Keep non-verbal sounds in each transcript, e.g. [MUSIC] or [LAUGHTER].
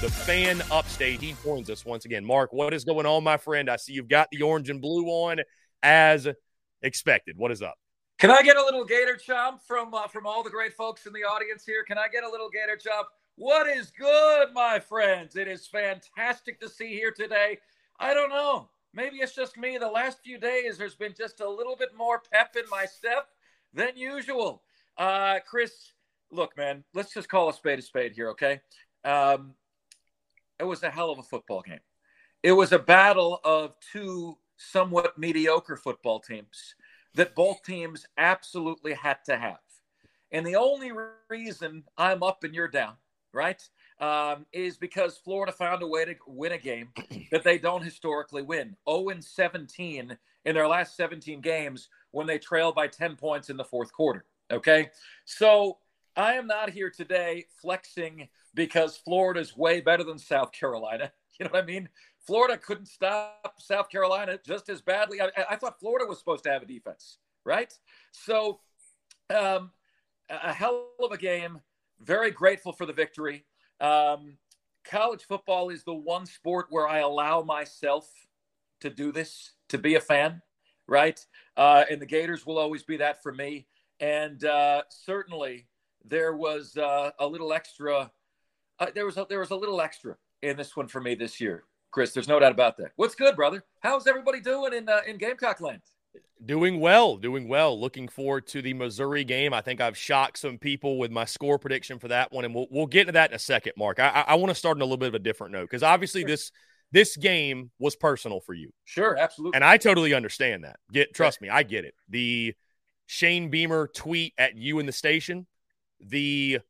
the fan upstate. He joins us once again. Marc, what is going on, my friend? I see you've got the orange and blue on as expected. What is up? Can I get a little gator chomp from uh, from all the great folks in the audience here? Can I get a little gator chomp? What is good, my friends? It is fantastic to see here today. I don't know. Maybe it's just me. The last few days, there's been just a little bit more pep in my step than usual. Uh, Chris, look, man, let's just call a spade a spade here, okay? Um, it was a hell of a football game. It was a battle of two somewhat mediocre football teams that both teams absolutely had to have. And the only reason I'm up and you're down, right, um, is because Florida found a way to win a game [CLEARS THROAT] that they don't historically win. 0 and 17 in their last 17 games when they trail by 10 points in the fourth quarter. Okay. So I am not here today flexing because Florida is way better than South Carolina. [LAUGHS] You know what I mean? Florida couldn't stop South Carolina just as badly. I, I thought Florida was supposed to have a defense, right? So, um, a hell of a game. Very grateful for the victory. Um, college football is the one sport where I allow myself to do this, to be a fan, right? Uh, and the Gators will always be that for me. And uh, certainly, there was uh, a little extra. Uh, there was a, there was a little extra in this one for me this year, Chris. There's no doubt about that. What's good, brother? How's everybody doing in uh, in Gamecock land? Doing well, doing well. Looking forward to the Missouri game. I think I've shocked some people with my score prediction for that one, and we'll we'll get into that in a second, Marc. I, I, want to start on a little bit of a different note because obviously sure. this this game was personal for you. Sure, absolutely, and I totally understand that. Get trust me, I get it. The Shane Beamer tweet at you in the station the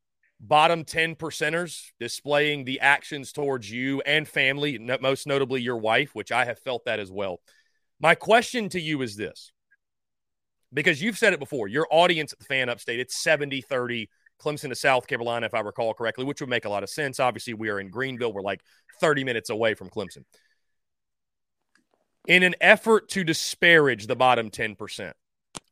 bottom 10 percenters displaying the actions towards you and family, most notably your wife, which I have felt that as well. My question to you is this because you've said it before, your audience at the fan upstate, it's 70 30 Clemson to South Carolina, if I recall correctly, which would make a lot of sense. Obviously, we are in Greenville, we're like 30 minutes away from Clemson. In an effort to disparage the bottom 10%,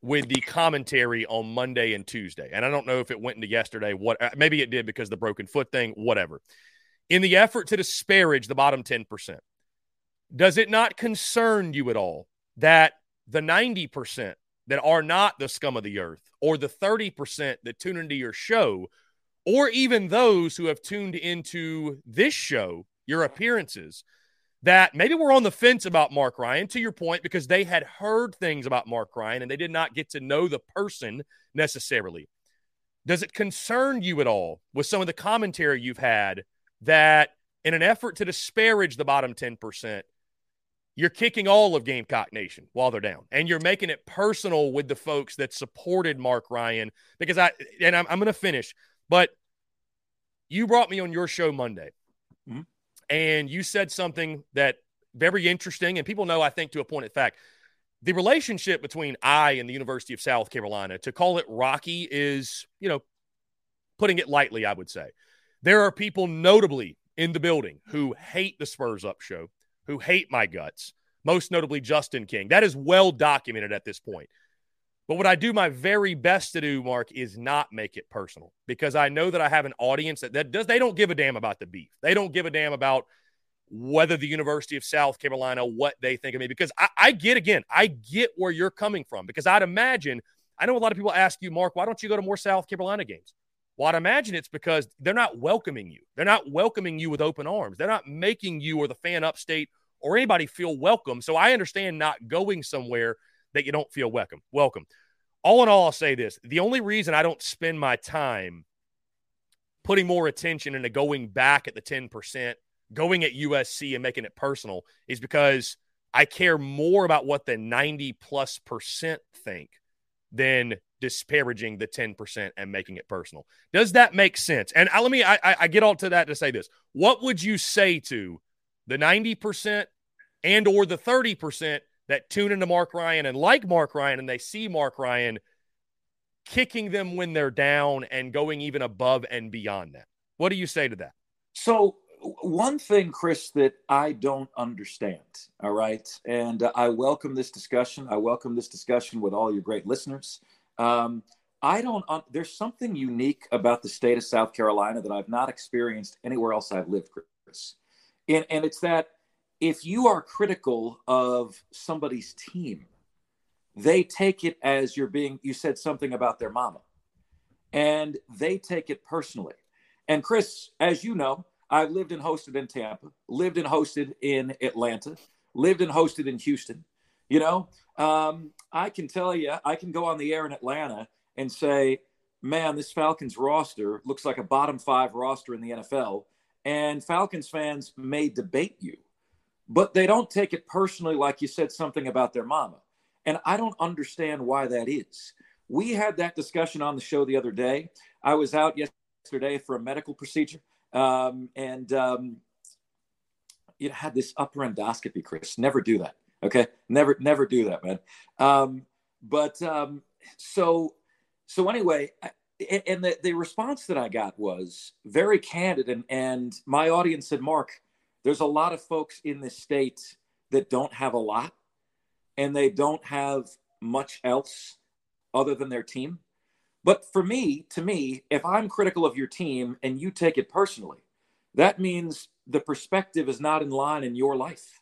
with the commentary on Monday and Tuesday. And I don't know if it went into yesterday. What uh, maybe it did because the broken foot thing, whatever. In the effort to disparage the bottom 10%, does it not concern you at all that the 90% that are not the scum of the earth or the 30% that tune into your show or even those who have tuned into this show, your appearances, that maybe we're on the fence about Marc Ryan, to your point, because they had heard things about Marc Ryan and they did not get to know the person necessarily. Does it concern you at all with some of the commentary you've had that in an effort to disparage the bottom 10%, you're kicking all of Gamecock Nation while they're down, and you're making it personal with the folks that supported Marc Ryan. Because I, and I'm, I'm going to finish, but you brought me on your show Monday. Mm-hmm and you said something that very interesting, and people know, I think, to a point of fact. The relationship between I and the University of South Carolina, to call it rocky, is, you know, putting it lightly, I would say. There are people notably in the building who hate the Spurs Up show, who hate my guts, most notably Justin King. That is well documented at this point. But what I do my very best to do, Marc, is not make it personal because I know that I have an audience that, that does they don't give a damn about the beef. They don't give a damn about whether the University of South Carolina, what they think of me. Because I, I get again, I get where you're coming from. Because I'd imagine, I know a lot of people ask you, Marc, why don't you go to more South Carolina games? Well, I'd imagine it's because they're not welcoming you. They're not welcoming you with open arms. They're not making you or the fan upstate or anybody feel welcome. So I understand not going somewhere that you don't feel welcome. Welcome. All in all, I'll say this: the only reason I don't spend my time putting more attention into going back at the ten percent, going at USC and making it personal is because I care more about what the ninety plus percent think than disparaging the 10% and making it personal. Does that make sense? And I, let me, I, I get all to that to say this. What would you say to the 90% and or the 30% that tune into Marc Ryan and like Marc Ryan and they see Marc Ryan kicking them when they're down and going even above and beyond that. What do you say to that? So, one thing, Chris, that I don't understand, all right, and uh, I welcome this discussion. I welcome this discussion with all your great listeners. Um, I don't, uh, there's something unique about the state of South Carolina that I've not experienced anywhere else I've lived, Chris. And, and it's that if you are critical of somebody's team, they take it as you're being, you said something about their mama, and they take it personally. And Chris, as you know, I've lived and hosted in Tampa, lived and hosted in Atlanta, lived and hosted in Houston. You know, um, I can tell you, I can go on the air in Atlanta and say, man, this Falcons roster looks like a bottom five roster in the NFL. And Falcons fans may debate you, but they don't take it personally like you said something about their mama. And I don't understand why that is. We had that discussion on the show the other day. I was out yesterday for a medical procedure um, and um, you had this upper endoscopy, Chris. Never do that. Okay. Never, never do that, man. Um, but um, so, so anyway, and the, the response that I got was very candid. And, and my audience said, Marc, there's a lot of folks in the state that don't have a lot and they don't have much else other than their team. But for me, to me, if I'm critical of your team and you take it personally, that means the perspective is not in line in your life.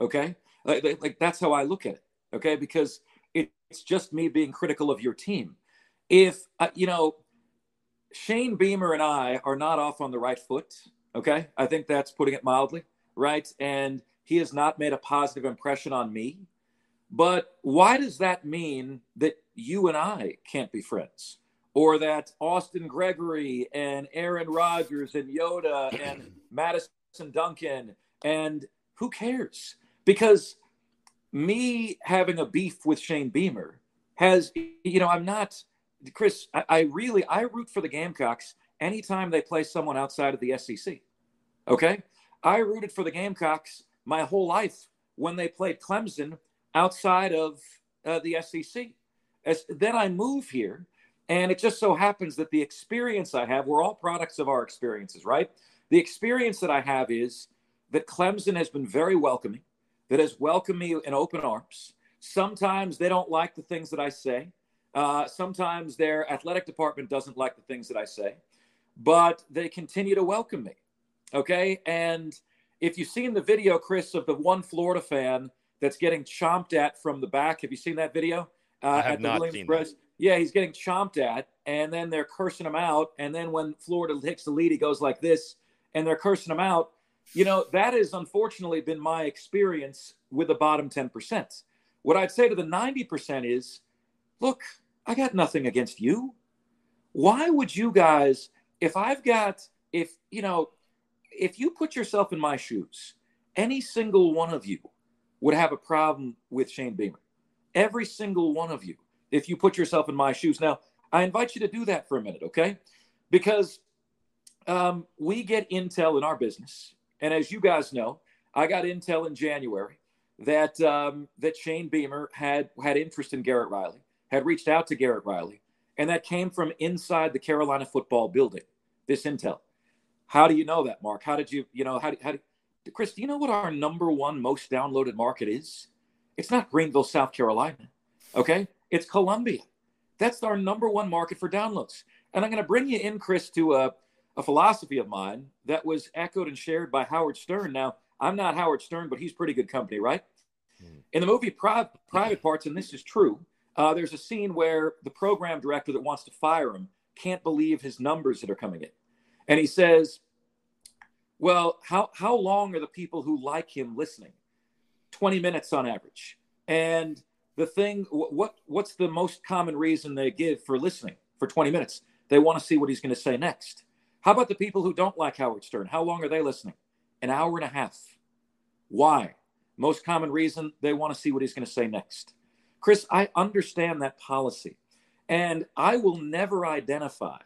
Okay. Like, like that's how I look at it. Okay. Because it's just me being critical of your team. If, uh, you know, Shane Beamer and I are not off on the right foot. Okay. I think that's putting it mildly. Right. And he has not made a positive impression on me. But why does that mean that you and I can't be friends? Or that Austin Gregory and Aaron Rodgers and Yoda and [CLEARS THROAT] Madison Duncan and who cares? Because me having a beef with Shane Beamer has, you know, I'm not, Chris, I, I really, I root for the Gamecocks anytime they play someone outside of the SEC. Okay. I rooted for the Gamecocks my whole life when they played Clemson outside of uh, the SEC. As, then I move here, and it just so happens that the experience I have, we're all products of our experiences, right? The experience that I have is that Clemson has been very welcoming, that has welcomed me in open arms. Sometimes they don't like the things that I say. Uh, sometimes their athletic department doesn't like the things that I say, but they continue to welcome me. Okay. And if you've seen the video, Chris, of the one Florida fan that's getting chomped at from the back. Have you seen that video? Uh, at the Williams Yeah, he's getting chomped at, and then they're cursing him out. And then when Florida takes the lead, he goes like this, and they're cursing him out. You know, that has unfortunately been my experience with the bottom 10%. What I'd say to the 90% is look, I got nothing against you. Why would you guys, if I've got, if, you know, if you put yourself in my shoes, any single one of you would have a problem with Shane Beamer. Every single one of you, if you put yourself in my shoes. Now, I invite you to do that for a minute, okay? Because um, we get intel in our business, and as you guys know, I got intel in January that um, that Shane Beamer had had interest in Garrett Riley, had reached out to Garrett Riley, and that came from inside the Carolina football building. This intel. How do you know that, Mark? How did you, you know, how, how, Chris, do you know what our number one most downloaded market is? It's not Greenville, South Carolina. Okay. It's Columbia. That's our number one market for downloads. And I'm going to bring you in, Chris, to a, a philosophy of mine that was echoed and shared by Howard Stern. Now, I'm not Howard Stern, but he's pretty good company, right? Mm. In the movie Pri- Private Parts, and this is true, uh, there's a scene where the program director that wants to fire him can't believe his numbers that are coming in. And he says, well, how, how long are the people who like him listening? 20 minutes on average. And the thing, what, what's the most common reason they give for listening for 20 minutes? They want to see what he's going to say next. How about the people who don't like Howard Stern? How long are they listening? An hour and a half. Why? Most common reason they want to see what he's going to say next. Chris, I understand that policy. And I will never identify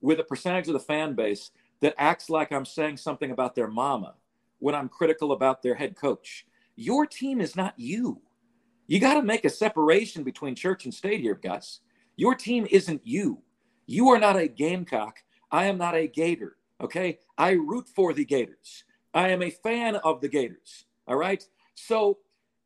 with a percentage of the fan base that acts like I'm saying something about their mama when I'm critical about their head coach. Your team is not you. You got to make a separation between church and state here, Gus. Your team isn't you. You are not a Gamecock. I am not a Gator. Okay. I root for the Gators. I am a fan of the Gators. All right. So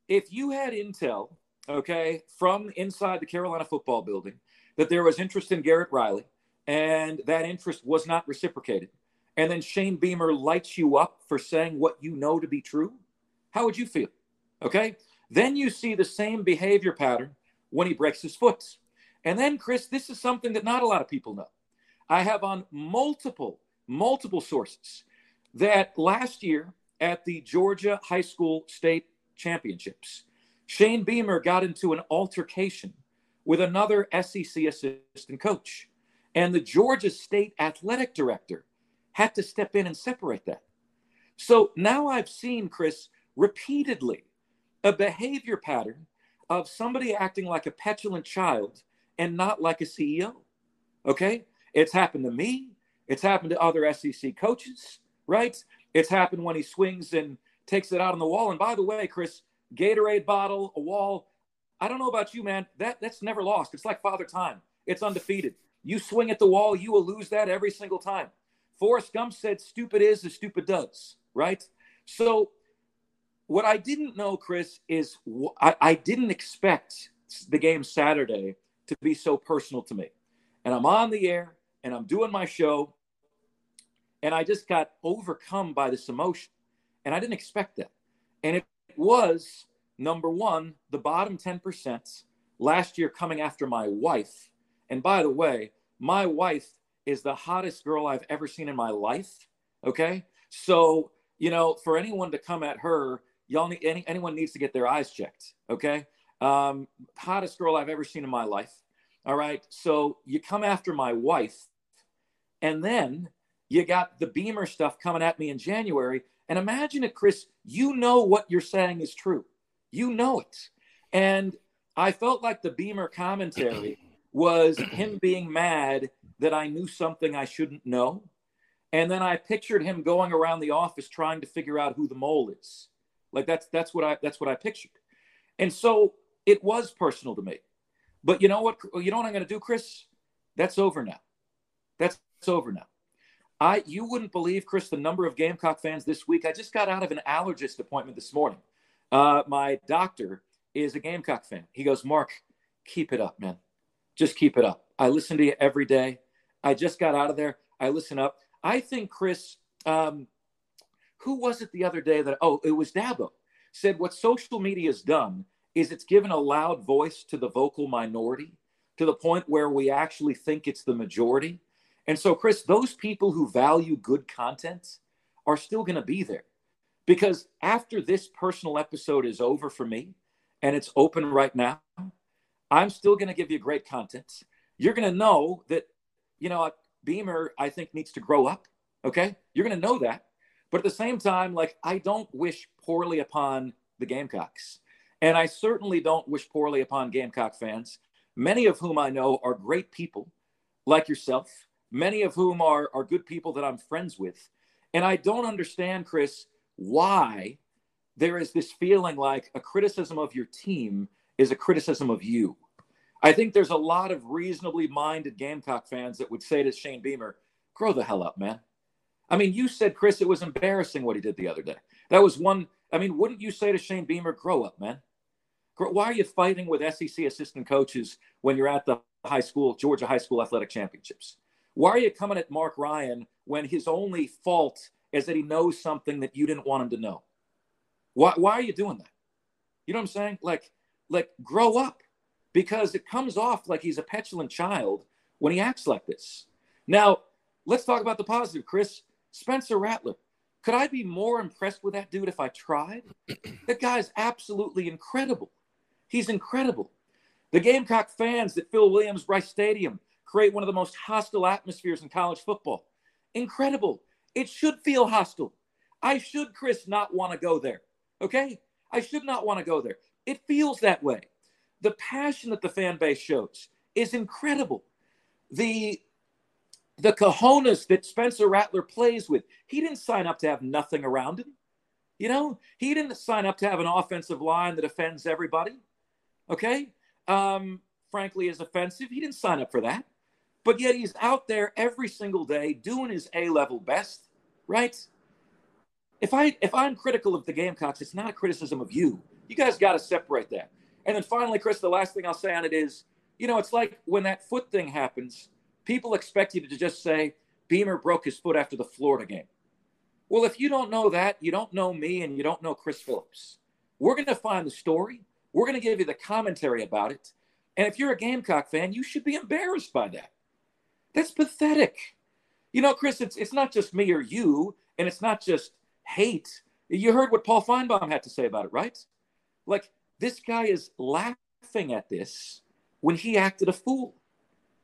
if you had intel, okay, from inside the Carolina football building that there was interest in Garrett Riley and that interest was not reciprocated, and then Shane Beamer lights you up for saying what you know to be true, how would you feel? Okay. Then you see the same behavior pattern when he breaks his foot. And then, Chris, this is something that not a lot of people know. I have on multiple, multiple sources that last year at the Georgia High School State Championships, Shane Beamer got into an altercation with another SEC assistant coach. And the Georgia State athletic director had to step in and separate that. So now I've seen, Chris, repeatedly a behavior pattern of somebody acting like a petulant child and not like a CEO. Okay? It's happened to me. It's happened to other SEC coaches, right? It's happened when he swings and takes it out on the wall. And by the way, Chris, Gatorade bottle, a wall. I don't know about you, man. That that's never lost. It's like Father Time. It's undefeated. You swing at the wall, you will lose that every single time. Forrest Gump said, "Stupid is as stupid does." Right. So, what I didn't know, Chris, is I, I didn't expect the game Saturday to be so personal to me. And I'm on the air and I'm doing my show, and I just got overcome by this emotion, and I didn't expect that. And it was number one, the bottom 10% last year coming after my wife. And by the way, my wife is the hottest girl I've ever seen in my life. Okay. So, you know, for anyone to come at her, y'all need any, anyone needs to get their eyes checked. Okay. Um, hottest girl I've ever seen in my life. All right. So you come after my wife, and then you got the Beamer stuff coming at me in January. And imagine it, Chris, you know what you're saying is true. You know it. And I felt like the Beamer commentary was him being mad that I knew something I shouldn't know. And then I pictured him going around the office trying to figure out who the mole is. Like that's that's what I that's what I pictured. And so it was personal to me. But you know what you know what I'm going to do, Chris? That's over now. That's over now. I you wouldn't believe, Chris, the number of Gamecock fans this week. I just got out of an allergist appointment this morning. Uh, my doctor is a Gamecock fan. He goes, Marc, keep it up, man. Just keep it up. I listen to you every day. I just got out of there. I listen up. I think, Chris, um, who was it the other day that, oh, it was Dabo, said what social media has done is it's given a loud voice to the vocal minority to the point where we actually think it's the majority. And so, Chris, those people who value good content are still going to be there. Because after this personal episode is over for me and it's open right now, I'm still going to give you great content. You're going to know that, you know, Beamer, I think, needs to grow up. Okay. You're going to know that. But at the same time, like, I don't wish poorly upon the Gamecocks. And I certainly don't wish poorly upon Gamecock fans, many of whom I know are great people like yourself, many of whom are, are good people that I'm friends with. And I don't understand, Chris, why there is this feeling like a criticism of your team is a criticism of you. I think there's a lot of reasonably minded Gamecock fans that would say to Shane Beamer, grow the hell up, man. I mean, you said, Chris, it was embarrassing what he did the other day. That was one. I mean, wouldn't you say to Shane Beamer, grow up, man? Why are you fighting with SEC assistant coaches when you're at the high school, Georgia High School Athletic Championships? Why are you coming at Marc Ryan when his only fault is that he knows something that you didn't want him to know? Why, why are you doing that? You know what I'm saying? Like, like grow up because it comes off like he's a petulant child when he acts like this. Now, let's talk about the positive, Chris. Spencer Rattler. Could I be more impressed with that dude if I tried? [CLEARS THROAT] That guy's absolutely incredible. He's incredible. The Gamecock fans that fill Williams Brice Stadium create one of the most hostile atmospheres in college football. Incredible. It should feel hostile. I should, Chris, not want to go there. Okay? I should not want to go there. It feels that way. The passion that the fan base shows is incredible. The the cojones that Spencer Rattler plays with. He didn't sign up to have nothing around him. You know, he didn't sign up to have an offensive line that offends everybody okay, um, frankly, is offensive. He didn't sign up for that. But yet he's out there every single day doing his A level best, right? If I if I'm critical of the Gamecocks, it's not a criticism of you. You guys got to separate that. And then finally, Chris, the last thing I'll say on it is, you know, it's like when that foot thing happens, people expect you to just say, Beamer broke his foot after the Florida game. Well, if you don't know that, you don't know me and you don't know Chris Phillips. We're going to find the story. We're going to give you the commentary about it. And if you're a Gamecock fan, you should be embarrassed by that. That's pathetic. You know, Chris, it's, it's not just me or you, and it's not just hate. You heard what Paul Finebaum had to say about it, right? Like, this guy is laughing at this when he acted a fool.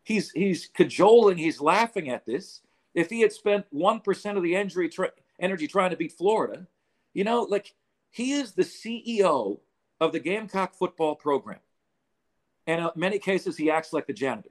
He's, he's cajoling, he's laughing at this. If he had spent 1% of the injury tra- energy trying to beat Florida, you know, like he is the CEO of the Gamecock football program. And in many cases, he acts like the janitor.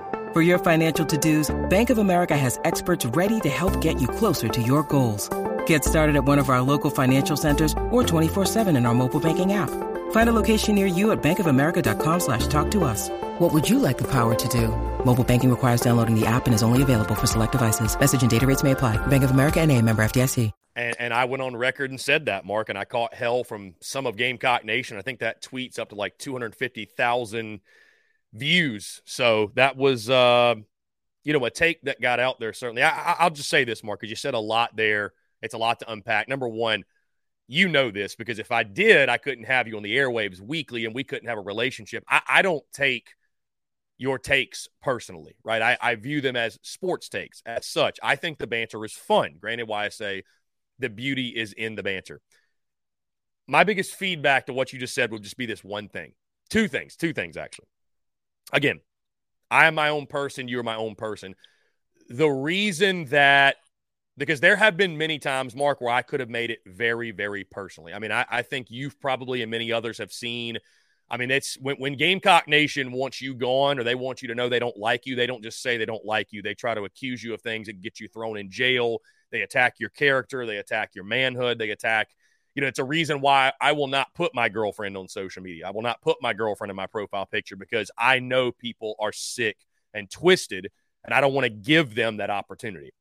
For your financial to-dos, Bank of America has experts ready to help get you closer to your goals. Get started at one of our local financial centers or 24-7 in our mobile banking app. Find a location near you at bankofamerica.com slash talk to us. What would you like the power to do? Mobile banking requires downloading the app and is only available for select devices. Message and data rates may apply. Bank of America and a member FDIC. And, and I went on record and said that, Marc, and I caught hell from some of Gamecock Nation. I think that tweet's up to like 250,000 views. So that was, uh, you know, a take that got out there. Certainly, I, will just say this, Marc, because you said a lot there. It's a lot to unpack. Number one, you know this because if I did, I couldn't have you on the airwaves weekly, and we couldn't have a relationship. I, I don't take your takes personally, right? I, I view them as sports takes. As such, I think the banter is fun. Granted, why I say the beauty is in the banter. My biggest feedback to what you just said would just be this one thing. Two things, two things actually. Again, I am my own person, you're my own person. The reason that because there have been many times, Marc, where I could have made it very, very personally. I mean, I, I think you've probably and many others have seen. I mean, it's when, when Gamecock Nation wants you gone or they want you to know they don't like you, they don't just say they don't like you. They try to accuse you of things and get you thrown in jail they attack your character, they attack your manhood, they attack, you know, it's a reason why I will not put my girlfriend on social media. I will not put my girlfriend in my profile picture because I know people are sick and twisted, and I don't want to give them that opportunity.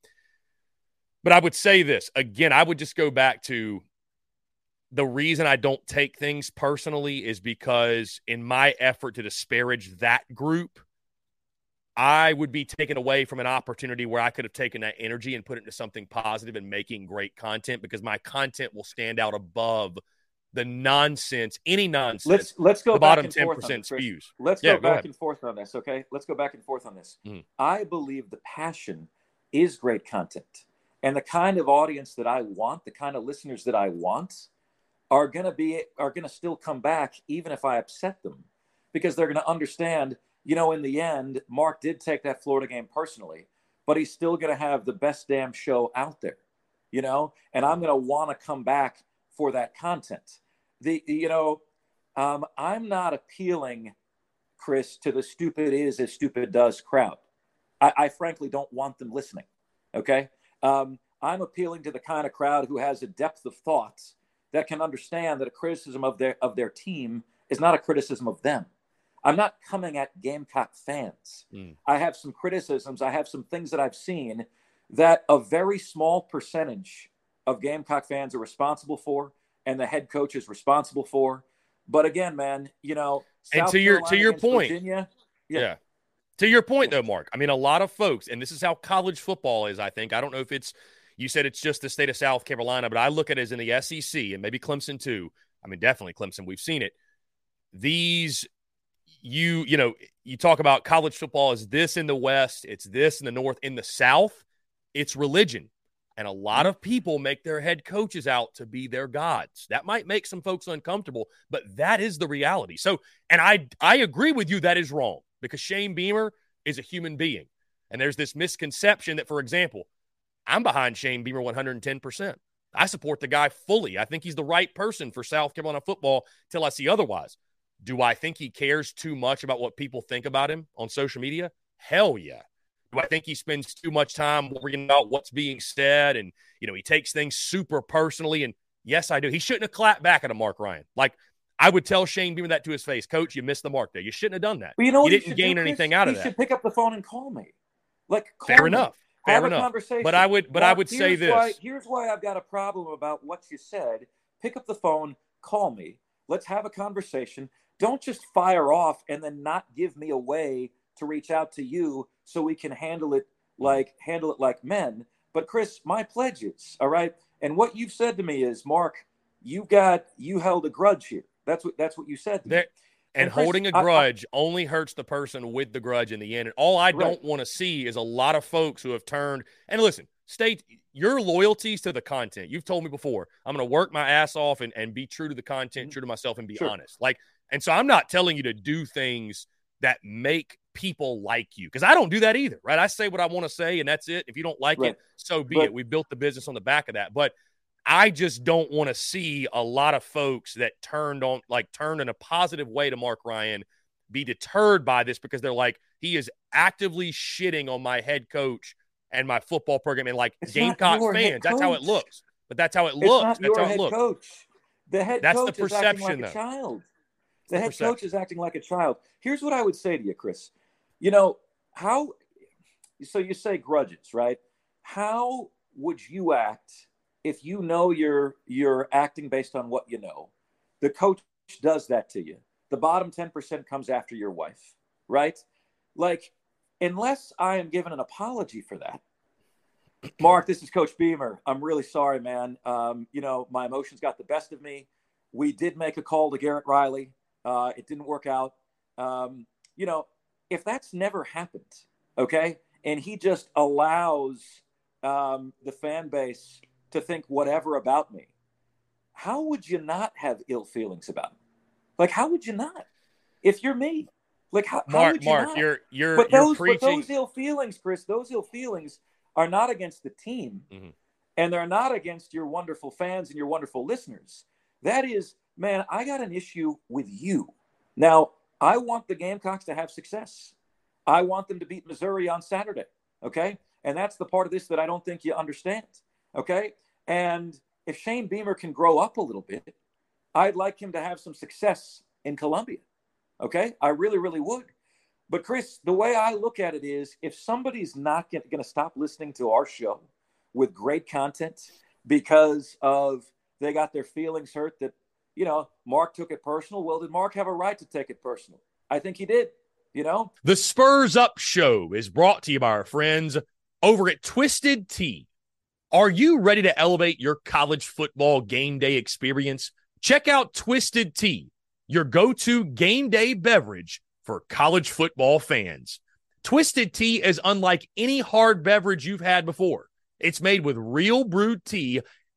But I would say this again, I would just go back to the reason I don't take things personally is because in my effort to disparage that group, I would be taken away from an opportunity where I could have taken that energy and put it into something positive and making great content because my content will stand out above the nonsense, any nonsense. Let's let's go the back bottom and ten forth percent spews. Let's Yeah, go go back ahead. and forth on this, okay? Let's go back and forth on this. Mhm. I believe the passion is great content. And the kind of audience that I want, the kind of listeners that I want are going to be are going to still come back even if I upset them because they're going to understand, you know, in the end, Marc did take that Florida game personally, but he's still going to have the best damn show out there, you know, and I'm going to want to come back for that content. The, you know, um, I'm not appealing, Chris, to the stupid is as stupid does crowd. I, I frankly don't want them listening. Okay. Um, I'm appealing to the kind of crowd who has a depth of thoughts that can understand that a criticism of their of their team is not a criticism of them. I'm not coming at Gamecock fans. Mm. I have some criticisms. I have some things that I've seen that a very small percentage of Gamecock fans are responsible for, and the head coach is responsible for. But again, man, you know, and South to your to your point, Virginia, yeah. Yeah. To your point, Yeah. yeah. To your point, though, Marc, I mean, a lot of folks, and this is how college football is, I think. I don't know if it's, you said it's just the state of South Carolina, but I look at it as in the SEC and maybe Clemson too. I mean, definitely Clemson. We've seen it. These, you, you know, you talk about college football is this in the West, it's this in the North. In the South, it's religion. And a lot of people make their head coaches out to be their gods. That might make some folks uncomfortable, but that is the reality. So, and I I agree with you that is wrong because Shane Beamer is a human being. And there's this misconception that, for example, I'm behind Shane Beamer 110%. I support the guy fully. I think he's the right person for South Carolina football till I see otherwise. Do I think he cares too much about what people think about him on social media? Hell yeah. Do I think he spends too much time worrying about what's being said and, you know, he takes things super personally? And yes, I do. He shouldn't have clapped back at a Marc Ryan. Like, I would tell Shane Beamer that to his face, Coach, you missed the mark there. You shouldn't have done that. But you know what? you he didn't gain do, anything out of he that. should pick up the phone and call me. Like, call Fair me. enough. Fair Have a enough. conversation. But I would, but I would say this. Why, here's why I've got a problem about what you said. Pick up the phone, call me. Let's have a conversation. Don't just fire off and then not give me a way to reach out to you so we can handle it mm. like handle it like men. But Chris, my pledges, all right. And what you've said to me is, Marc, you got you held a grudge here. That's what that's what you said. To me. There, and, And Chris, holding a grudge only hurts the person with the grudge in the end. And all I Right. don't want to see is a lot of folks who have turned and listen, state your loyalties to the content. You've told me before, I'm going to work my ass off and, and be true to the content, mm. true to myself, and be. Sure. honest. Like, and so I'm not telling you to do things that make people like you because I don't do that either, right? I say what I want to say, and that's it. If you don't like Right. it, so be But- it. We built the business on the back of that, but I just don't want to see a lot of folks that turned on, like turned in a positive way to Marc Ryan, be deterred by this because they're like, he is actively shitting on my head coach and my football program and like It's Gamecock fans. That's how it looks. But that's how it It's looks. not That's your how it head looks. coach. The head That's the coach is acting like perception, a though. child. The head perception. coach is acting like a child. Here's what I would say to you, Chris. You know how? So you say grudges, right? How would you act if you know you're you're acting based on what you know? The coach does that to you. The bottom ten percent comes after your wife, right? Like, unless I am given an apology for that, Marc, this is Coach Beamer. I'm really sorry, man. Um, you know, my emotions got the best of me. We did make a call to Garrett Riley. Uh, it didn't work out. Um, you know, if that's never happened, okay, and he just allows um, the fan base to think whatever about me, how would you not have ill feelings about him? Like, how would you not? If you're me, like, how, how Marc, would you Marc, not? you're you're but you're those, but those ill feelings, Chris, those ill feelings are not against the team, Mhm. and they're not against your wonderful fans and your wonderful listeners. That is, man, I got an issue with you. Now, I want the Gamecocks to have success. I want them to beat Missouri on Saturday. Okay, and that's the part of this that I don't think you understand. Okay, and if Shane Beamer can grow up a little bit, I'd like him to have some success in Columbia. Okay, I really, really would. But Chris, the way I look at it is if somebody's not going to stop listening to our show with great content because of they got their feelings hurt that, you know, Marc took it personal, well, did Marc have a right to take it personal? I think he did, you know? The Spurs Up Show is brought to you by our friends over at Twisted Tea. Are you ready to elevate your college football game day experience? Check out Twisted Tea, your go to game day beverage for college football fans. Twisted Tea is unlike any hard beverage you've had before. It's made with real brewed tea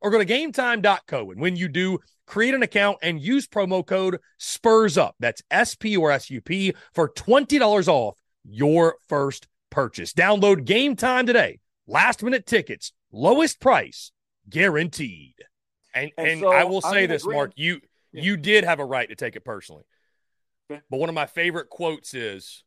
or go to gametime.co. And when you do, create an account and use promo code SPURS UP. That's S P or S U P for $20 off your first purchase. Download Game Time today. Last minute tickets, lowest price guaranteed. And and, and so I will say this, Marc, you yeah. you did have a right to take it personally. Okay. But one of my favorite quotes is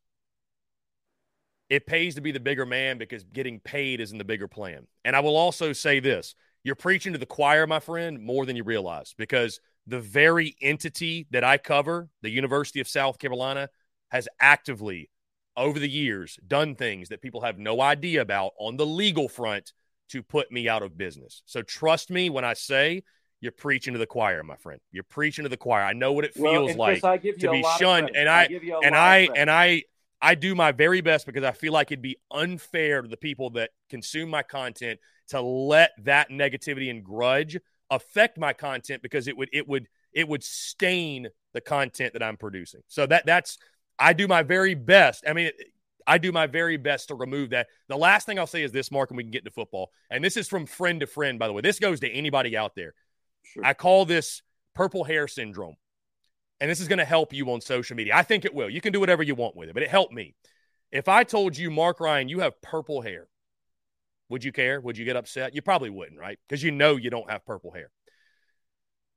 it pays to be the bigger man because getting paid isn't the bigger plan. And I will also say this you're preaching to the choir, my friend, more than you realize because the very entity that I cover, the University of South Carolina, has actively over the years done things that people have no idea about on the legal front to put me out of business. So trust me when I say you're preaching to the choir, my friend. You're preaching to the choir. I know what it feels well, like to be shunned, and I, I and I and I I do my very best because I feel like it'd be unfair to the people that consume my content to let that negativity and grudge affect my content because it would it would it would stain the content that I'm producing. So that that's I do my very best. I mean, I do my very best to remove that. The last thing I'll say is this, Marc, and we can get into football. And this is from friend to friend, by the way. This goes to anybody out there. Sure. I call this purple hair syndrome. And this is going to help you on social media. I think it will. You can do whatever you want with it, but it helped me. If I told you, Marc Ryan, you have purple hair, would you care? Would you get upset? You probably wouldn't, right? Because you know you don't have purple hair.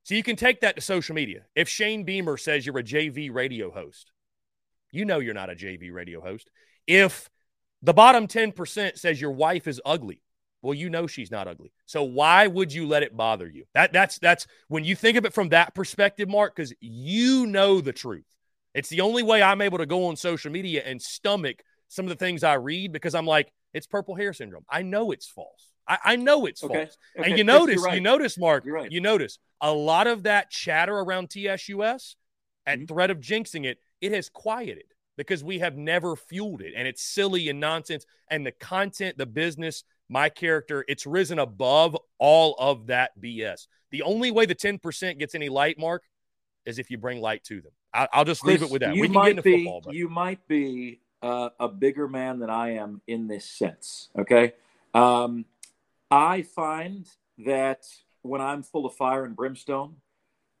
So you can take that to social media. If Shane Beamer says you're a JV radio host, you know you're not a JV radio host. If the bottom 10% says your wife is ugly, well, you know she's not ugly. So why would you let it bother you? That that's that's when you think of it from that perspective, Marc, because you know the truth. It's the only way I'm able to go on social media and stomach some of the things I read because I'm like, it's purple hair syndrome. I know it's false. I, I know it's okay. false. Okay. And you notice, right. you notice, Marc, right. you notice a lot of that chatter around TSUS at mm-hmm. threat of jinxing it, it has quieted because we have never fueled it. And it's silly and nonsense. And the content, the business, my character, it's risen above all of that BS. The only way the 10% gets any light, Marc, is if you bring light to them. I, will just Chris, leave it with that. we can get into be, football. But. You might be uh, a bigger man than I am in this sense. Okay. Um, I find that when I'm full of fire and brimstone,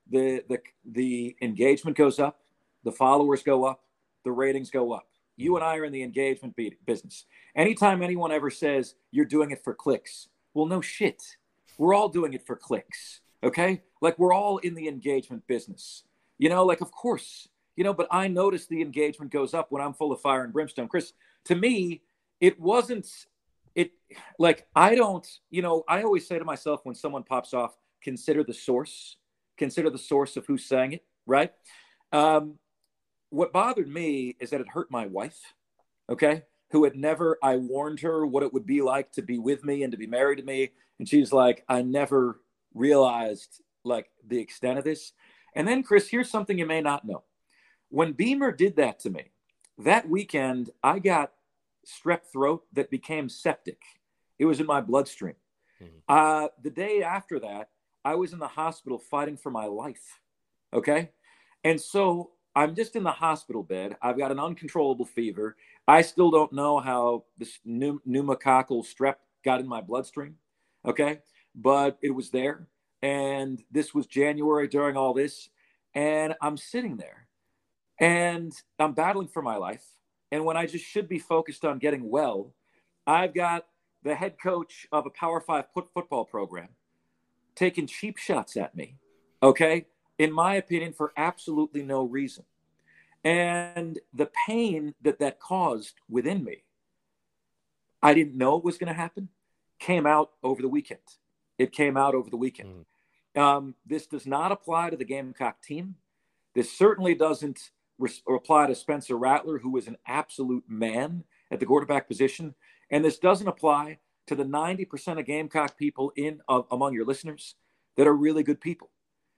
the, the, the engagement goes up, the followers go up, the ratings go up. You and I are in the engagement business. Anytime anyone ever says you're doing it for clicks, well, no shit. We're all doing it for clicks. Okay. Like we're all in the engagement business. You know, like, of course, you know, but I notice the engagement goes up when I'm full of fire and brimstone. Chris, to me, it wasn't, it like, I don't, you know, I always say to myself when someone pops off, consider the source, consider the source of who's saying it, right? Um, what bothered me is that it hurt my wife, okay, who had never, I warned her what it would be like to be with me and to be married to me. And she's like, I never realized like the extent of this. And then, Chris, here's something you may not know. When Beamer did that to me, that weekend, I got strep throat that became septic. It was in my bloodstream. Mm-hmm. Uh, the day after that, I was in the hospital fighting for my life. Okay. And so I'm just in the hospital bed. I've got an uncontrollable fever. I still don't know how this pneumococcal strep got in my bloodstream. Okay. But it was there. And this was January during all this. And I'm sitting there and I'm battling for my life. And when I just should be focused on getting well, I've got the head coach of a Power Five football program taking cheap shots at me, okay, in my opinion, for absolutely no reason. And the pain that that caused within me, I didn't know it was going to happen, came out over the weekend. It came out over the weekend. Mm. Um, this does not apply to the Gamecock team. This certainly doesn't re- apply to Spencer Rattler, who is an absolute man at the quarterback position. And this doesn't apply to the 90% of Gamecock people in uh, among your listeners that are really good people.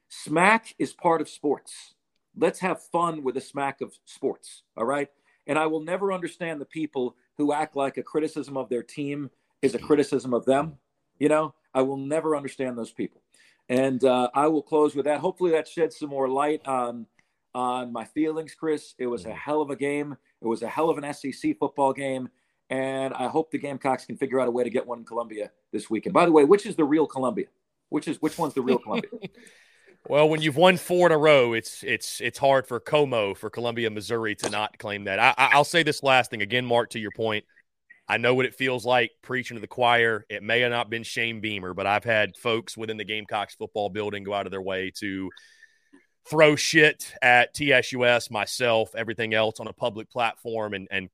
Smack is part of sports. Let's have fun with the smack of sports. All right. And I will never understand the people who act like a criticism of their team is a criticism of them. You know, I will never understand those people. And uh, I will close with that. Hopefully, that sheds some more light on on my feelings, Chris. It was a mm-hmm. hell of a game. It was a hell of an SEC football game. And I hope the Gamecocks can figure out a way to get one in Columbia this weekend. By the way, which is the real Columbia? Which is which one's the real Columbia? [LAUGHS] well, when you've won four in a row, it's it's it's hard for CoMo for Columbia, Missouri, to not claim that. I, I'll say this last thing again, Marc. To your point, I know what it feels like preaching to the choir. It may have not been Shane Beamer, but I've had folks within the Gamecocks football building go out of their way to throw shit at TSUS, myself, everything else on a public platform and, and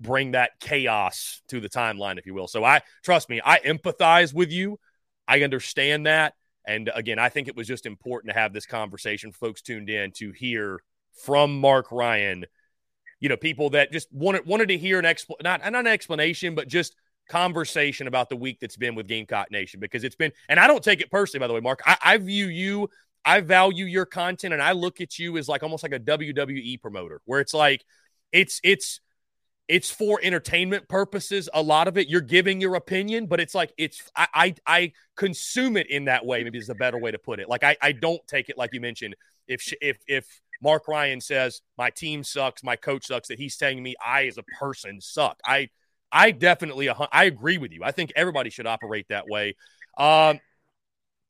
bring that chaos to the timeline, if you will. So I trust me, I empathize with you. I understand that. And again, I think it was just important to have this conversation. Folks tuned in to hear from Marc Ryan, you know, people that just wanted wanted to hear an expl- not not an explanation, but just conversation about the week that's been with Gamecock Nation because it's been, and I don't take it personally, by the way, Marc. I, I view you I value your content and I look at you as like almost like a WWE promoter where it's like it's it's it's for entertainment purposes a lot of it you're giving your opinion but it's like it's I, I i, consume it in that way maybe is a better way to put it. Like i i don't take it like you mentioned if if if marc ryan says my team sucks my coach sucks that he's telling me i as a person suck. I i definitely i agree with you. I think everybody should operate that way. Um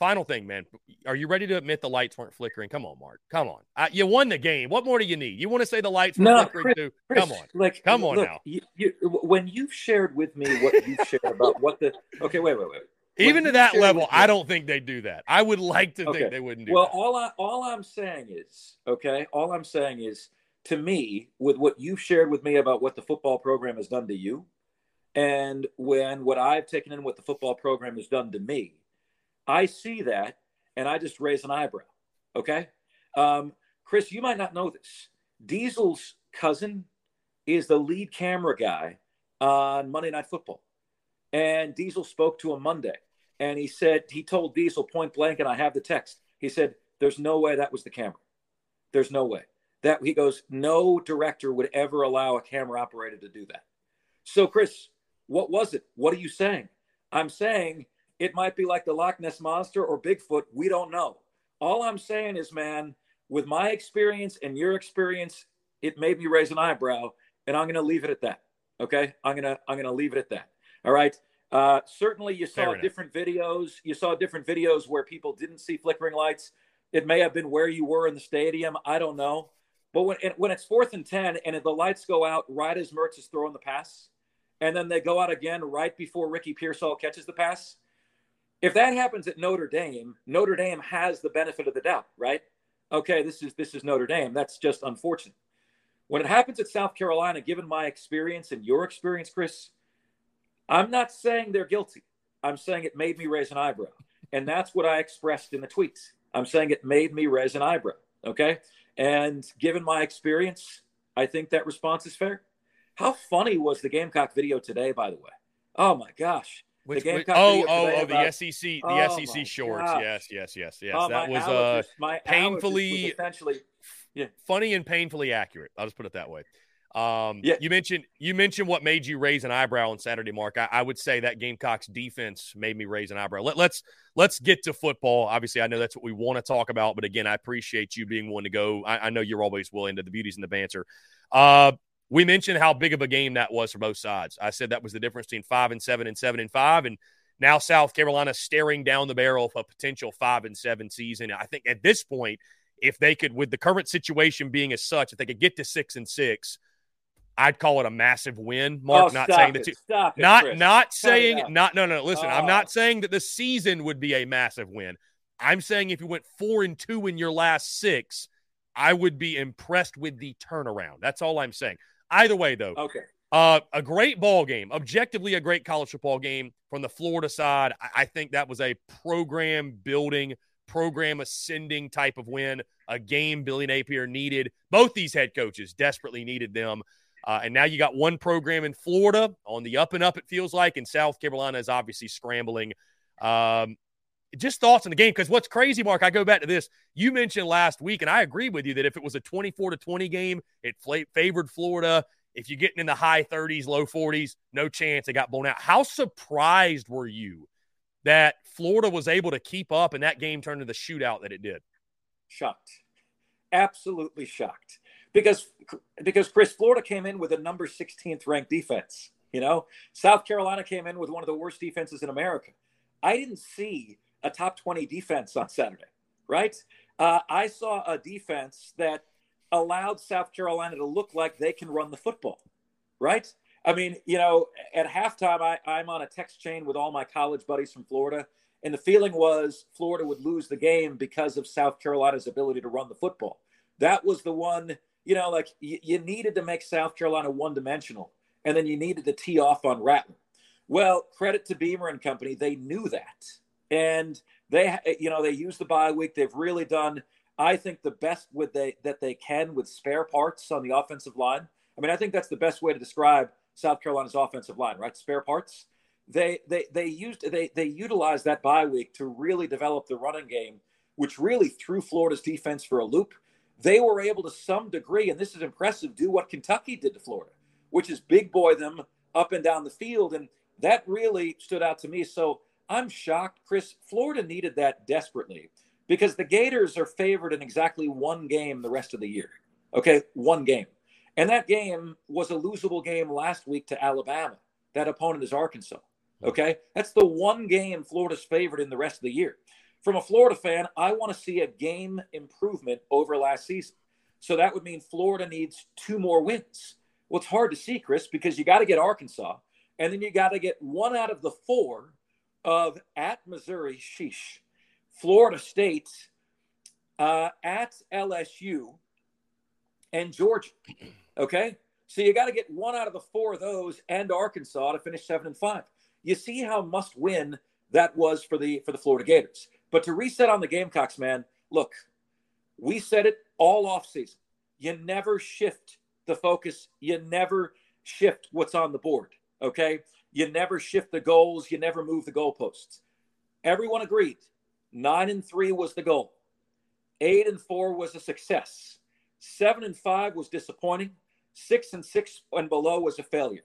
Final thing, man. Are you ready to admit the lights weren't flickering? Come on, Marc. Come on. Uh, you won the game. What more do you need? You want to say the lights were no, flickering Chris, too? Chris, come on. Like, come on look, now. You, you, when you've shared with me what you've shared about what the okay, wait, wait, wait. When Even to that level, I don't think they do that. I would like to okay. think they wouldn't do well, that. Well, all I all I'm saying is, okay, all I'm saying is to me, with what you've shared with me about what the football program has done to you, and when what I've taken in what the football program has done to me, I see that and I just raise an eyebrow. Okay. Um, Chris, you might not know this. Diesel's cousin is the lead camera guy on Monday Night Football. And Diesel spoke to him Monday. And he said, he told Diesel point blank, and I have the text. He said, There's no way that was the camera. There's no way. That he goes, no director would ever allow a camera operator to do that. So, Chris, what was it? What are you saying? I'm saying it might be like the Loch Ness Monster or Bigfoot. We don't know. All I'm saying is, man, with my experience and your experience, it made me raise an eyebrow, and I'm going to leave it at that. Okay, I'm gonna I'm gonna leave it at that. All right. Uh, certainly, you saw different videos. You saw different videos where people didn't see flickering lights. It may have been where you were in the stadium. I don't know. But when when it's fourth and ten and the lights go out right as Mertz is throwing the pass, and then they go out again right before Ricky Pearsall catches the pass, if that happens at Notre Dame, Notre Dame has the benefit of the doubt, right? Okay, this is this is Notre Dame. That's just unfortunate. When it happens at South Carolina, given my experience and your experience, Chris, I'm not saying they're guilty. I'm saying it made me raise an eyebrow. And that's what I expressed in the tweets. I'm saying it made me raise an eyebrow. Okay. And given my experience, I think that response is fair. How funny was the Gamecock video today, by the way? Oh my gosh. Which, which oh oh oh the SEC the oh SEC shorts. gosh. yes yes yes yes. Oh, that was allergist, uh painfully was essentially yeah. funny and painfully accurate. I'll just put it that way. Um yeah. you mentioned you mentioned what made you raise an eyebrow on Saturday Marc. I, I would say that Gamecocks defense made me raise an eyebrow. Let, let's let's get to football. Obviously I know that's what we want to talk about but again I appreciate you being willing to go. I, I know you're always willing to the beauties and the banter. Uh we mentioned how big of a game that was for both sides. I said that was the difference between five and seven and seven and five. And now South Carolina staring down the barrel of a potential five and seven season. I think at this point, if they could, with the current situation being as such, if they could get to six and six, I'd call it a massive win. Marc, oh, not saying that. You, stop it, not Chris. not saying not. No, no. Listen, oh. I'm not oh. saying that the season would be a massive win. I'm saying if you went four and two in your last six, I would be impressed with the turnaround. That's all I'm saying. Either way, though. Okay. Uh, a great ball game, objectively a great college football game from the Florida side. I, I think that was a program building, program ascending type of win. A game Billy Napier needed. Both these head coaches desperately needed them. Uh, and now you got one program in Florida on the up and up, it feels like, and South Carolina is obviously scrambling. Um, just thoughts on the game because what's crazy, Marc, I go back to this. You mentioned last week, and I agree with you that if it was a 24 to 20 game, it favored Florida. If you're getting in the high 30s, low 40s, no chance it got blown out. How surprised were you that Florida was able to keep up and that game turned into the shootout that it did? Shocked. Absolutely shocked. Because because Chris Florida came in with a number 16th ranked defense, you know? South Carolina came in with one of the worst defenses in America. I didn't see a top 20 defense on Saturday, right? Uh, I saw a defense that allowed South Carolina to look like they can run the football, right? I mean, you know, at halftime, I, I'm on a text chain with all my college buddies from Florida, and the feeling was Florida would lose the game because of South Carolina's ability to run the football. That was the one, you know, like you, you needed to make South Carolina one dimensional, and then you needed to tee off on Rattler. Well, credit to Beamer and company, they knew that. And they, you know, they used the bye week. They've really done I think the best with they that they can with spare parts on the offensive line. I mean, I think that's the best way to describe South Carolina's offensive line, right? Spare parts. They they they used they they utilized that bye week to really develop the running game, which really threw Florida's defense for a loop. They were able to some degree, and this is impressive, do what Kentucky did to Florida, which is big boy them up and down the field, and that really stood out to me. So I'm shocked, Chris. Florida needed that desperately because the Gators are favored in exactly one game the rest of the year. Okay, one game. And that game was a losable game last week to Alabama. That opponent is Arkansas. Okay, that's the one game Florida's favored in the rest of the year. From a Florida fan, I want to see a game improvement over last season. So that would mean Florida needs two more wins. Well, it's hard to see, Chris, because you got to get Arkansas, and then you got to get one out of the four of at Missouri. Sheesh Florida State, uh, at LSU, and Georgia. Okay, so you got to get one out of the four of those and Arkansas to finish seven and five. You see how must win that was for the for the Florida Gators. But to reset on the Gamecocks, man, look, we said it all off season. You never shift the focus. You never shift what's on the board. Okay, you never shift the goals. You never move the goalposts. Everyone agreed Nine and three was the goal. Eight and four was a success. Seven and five was disappointing. Six and six and below was a failure.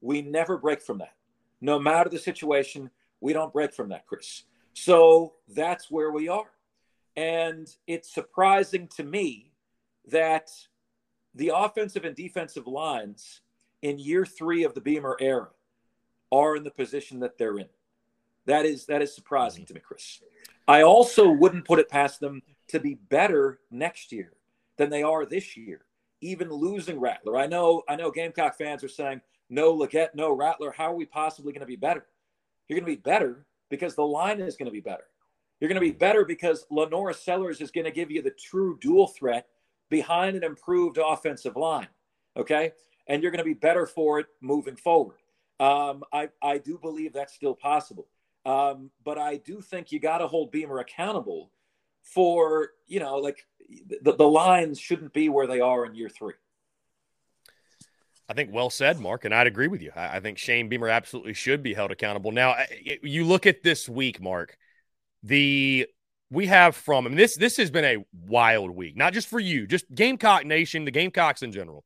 We never break from that. No matter the situation, we don't break from that, Chris. So that's where we are. And it's surprising to me that the offensive and defensive lines in year three of the Beamer era are in the position that they're in. That is that is surprising mm-hmm. to me, Chris. I also wouldn't put it past them to be better next year than they are this year, even losing Rattler. I know, I know Gamecock fans are saying, no Legette, no Rattler. How are we possibly going to be better? You're going to be better because the line is going to be better. You're going to be mm-hmm. better because LaNorris Sellers is going to give you the true dual threat behind an improved offensive line. Okay. And you're going to be better for it moving forward. Um, I, I do believe that's still possible. Um, but I do think you got to hold Beamer accountable for, you know, like the, the lines shouldn't be where they are in year three. I think well said, Marc, and I'd agree with you. I, I think Shane Beamer absolutely should be held accountable. Now, you look at this week, Marc. The we have from I mean, this this has been a wild week, not just for you, just Gamecock Nation, the Gamecocks in general.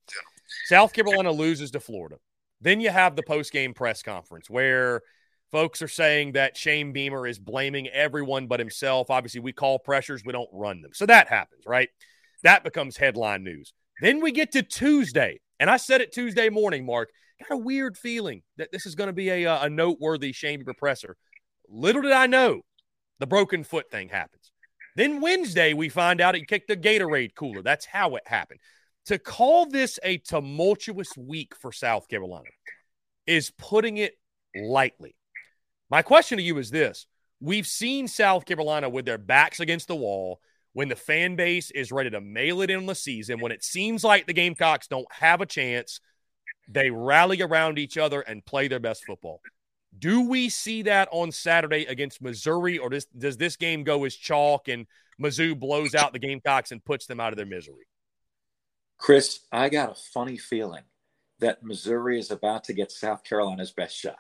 South Carolina loses to Florida. Then you have the post game press conference where Folks are saying that Shane Beamer is blaming everyone but himself. Obviously, we call pressures, we don't run them. So that happens, right? That becomes headline news. Then we get to Tuesday, and I said it Tuesday morning, Marc. Got a weird feeling that this is going to be a, uh, a noteworthy Shane Beamer presser. Little did I know the broken foot thing happens. Then Wednesday, we find out he kicked the Gatorade cooler. That's how it happened. To call this a tumultuous week for South Carolina is putting it lightly. My question to you is this We've seen South Carolina with their backs against the wall when the fan base is ready to mail it in the season, when it seems like the Gamecocks don't have a chance, they rally around each other and play their best football. Do we see that on Saturday against Missouri, or does, does this game go as chalk and Mizzou blows out the Gamecocks and puts them out of their misery? Chris, I got a funny feeling that Missouri is about to get South Carolina's best shot.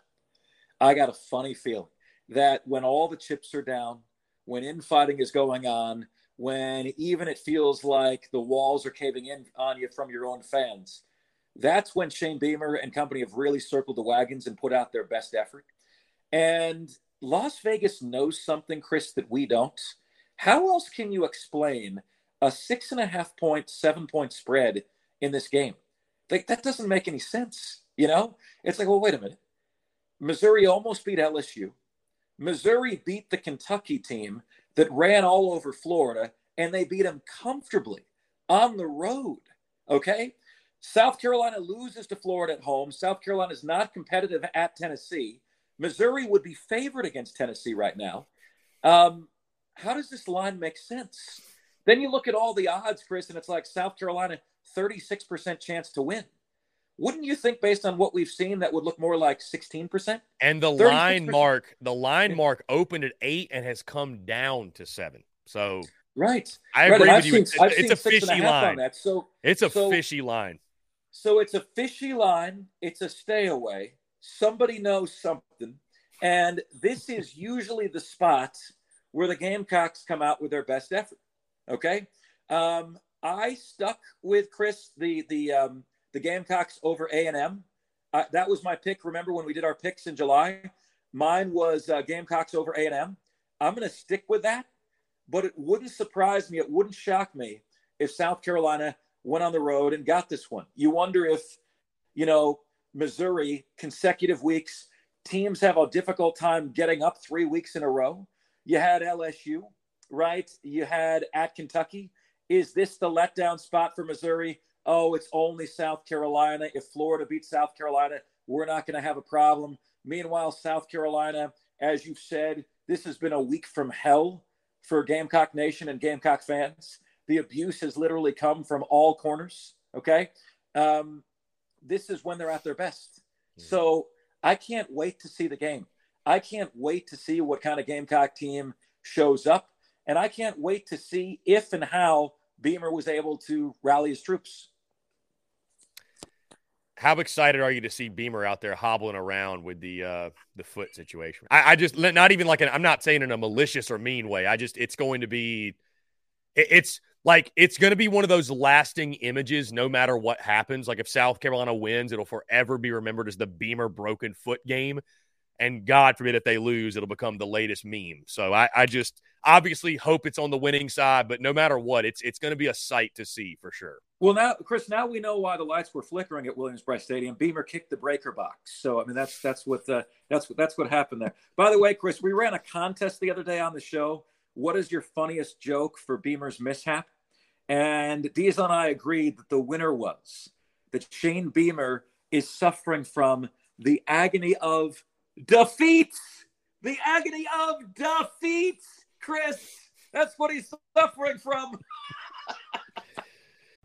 I got a funny feeling that when all the chips are down, when infighting is going on, when even it feels like the walls are caving in on you from your own fans, that's when Shane Beamer and company have really circled the wagons and put out their best effort. And Las Vegas knows something, Chris, that we don't. How else can you explain a six and a half point, seven point spread in this game? Like, that doesn't make any sense. You know, it's like, well, wait a minute. Missouri almost beat LSU. Missouri beat the Kentucky team that ran all over Florida, and they beat them comfortably on the road. Okay. South Carolina loses to Florida at home. South Carolina is not competitive at Tennessee. Missouri would be favored against Tennessee right now. Um, how does this line make sense? Then you look at all the odds, Chris, and it's like South Carolina, 36% chance to win. Wouldn't you think, based on what we've seen, that would look more like 16%? And the 36%? line Marc, the line Marc opened at eight and has come down to seven. So, right. I right. agree with you. Seen, it's, it's a fishy line. that. So, it's a so, fishy line. So, it's a fishy line. It's a stay away. Somebody knows something. And this is usually the spot where the Gamecocks come out with their best effort. Okay. Um, I stuck with Chris, the, the, um, the Gamecocks over A and M. Uh, that was my pick. Remember when we did our picks in July? Mine was uh, Gamecocks over A and M. I'm going to stick with that, but it wouldn't surprise me. It wouldn't shock me if South Carolina went on the road and got this one. You wonder if, you know, Missouri consecutive weeks teams have a difficult time getting up three weeks in a row. You had LSU, right? You had at Kentucky. Is this the letdown spot for Missouri? oh, it's only South Carolina. If Florida beats South Carolina, we're not going to have a problem. Meanwhile, South Carolina, as you've said, this has been a week from hell for Gamecock Nation and Gamecock fans. The abuse has literally come from all corners. Okay. Um, this is when they're at their best. Mm-hmm. So I can't wait to see the game. I can't wait to see what kind of Gamecock team shows up. And I can't wait to see if and how Beamer was able to rally his troops how excited are you to see Beamer out there hobbling around with the uh, the foot situation? I, I just not even like an, I'm not saying in a malicious or mean way. I just it's going to be it, it's like it's going to be one of those lasting images no matter what happens. Like if South Carolina wins, it'll forever be remembered as the Beamer broken foot game. And God forbid if they lose, it'll become the latest meme. So I, I just obviously hope it's on the winning side, but no matter what, it's it's going to be a sight to see for sure. Well, now, Chris, now we know why the lights were flickering at Williams-Brice Stadium. Beamer kicked the breaker box, so I mean that's that's what the, that's what that's what happened there. By the way, Chris, we ran a contest the other day on the show. What is your funniest joke for Beamer's mishap? And Diesel and I agreed that the winner was that Shane Beamer is suffering from the agony of defeat. The agony of defeat, Chris. That's what he's suffering from. [LAUGHS]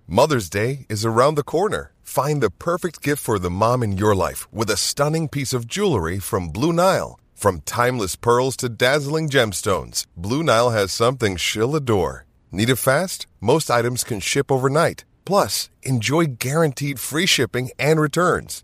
Mother's Day is around the corner. Find the perfect gift for the mom in your life with a stunning piece of jewelry from Blue Nile. From timeless pearls to dazzling gemstones, Blue Nile has something she'll adore. Need it fast? Most items can ship overnight. Plus, enjoy guaranteed free shipping and returns.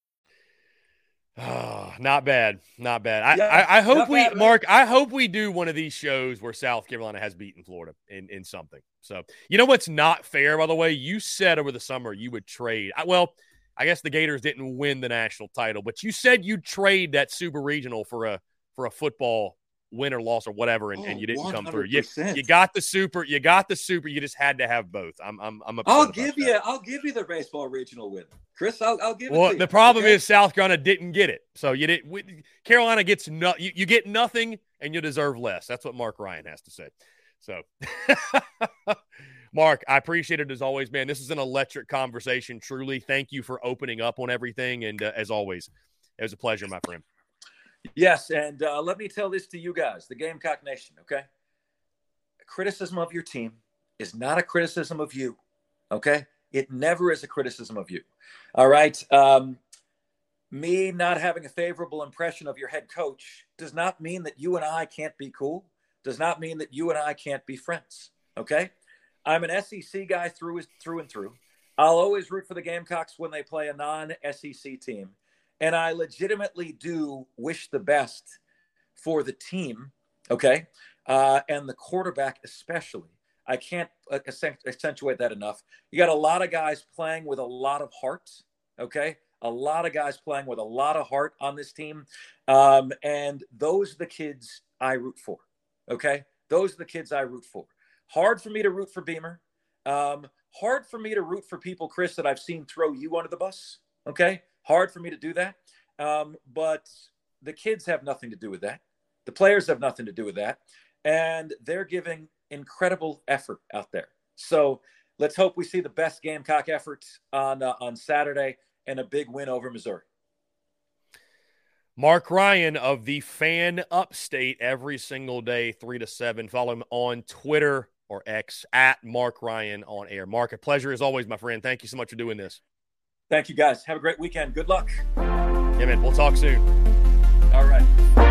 Oh, not bad, not bad. I, Yeah, I, I hope we, bad. Marc. I hope we do one of these shows where South Carolina has beaten Florida in in something. So you know what's not fair, by the way. You said over the summer you would trade. I, well, I guess the Gators didn't win the national title, but you said you'd trade that Super Regional for a for a football win or loss or whatever, and, and you didn't come through. You, you got the super. You got the super. You just had to have both. I'm I'm I'm I'll give that. you. I'll give you the baseball regional win, Chris. I'll, I'll give it. Well, to you, the problem okay? is South Carolina didn't get it, so you didn't. we- Carolina gets no. You, you get nothing, and you deserve less. That's what Marc Ryan has to say. So, [LAUGHS] Marc, I appreciate it as always, man. This is an electric conversation. Truly, thank you for opening up on everything, and uh, as always, it was a pleasure, my friend. Yes, and uh, let me tell this to you guys, the Gamecock Nation. Okay, criticism of your team is not a criticism of you. Okay, it never is a criticism of you. All right. Um, me not having a favorable impression of your head coach does not mean that you and I can't be cool. Does not mean that you and I can't be friends. Okay, I'm an SEC guy through through and through. I'll always root for the Gamecocks when they play a non-SEC team, and I legitimately do wish the best for the team. Okay, uh, and the quarterback especially. I can't accentuate that enough. You got a lot of guys playing with a lot of heart. Okay, a lot of guys playing with a lot of heart on this team, um, and those are the kids I root for. Okay, those are the kids I root for. Hard for me to root for Beamer. Um, hard for me to root for people, Chris, that I've seen throw you under the bus. Okay, hard for me to do that. Um, but the kids have nothing to do with that. The players have nothing to do with that, and they're giving incredible effort out there. So let's hope we see the best Gamecock effort on uh, on Saturday and a big win over Missouri. Marc Ryan of the Fan Upstate every single day, three to seven. Follow him on Twitter or X at Marc Ryan on air. Marc, a pleasure as always, my friend. Thank you so much for doing this. Thank you, guys. Have a great weekend. Good luck. Yeah, man. We'll talk soon. All right.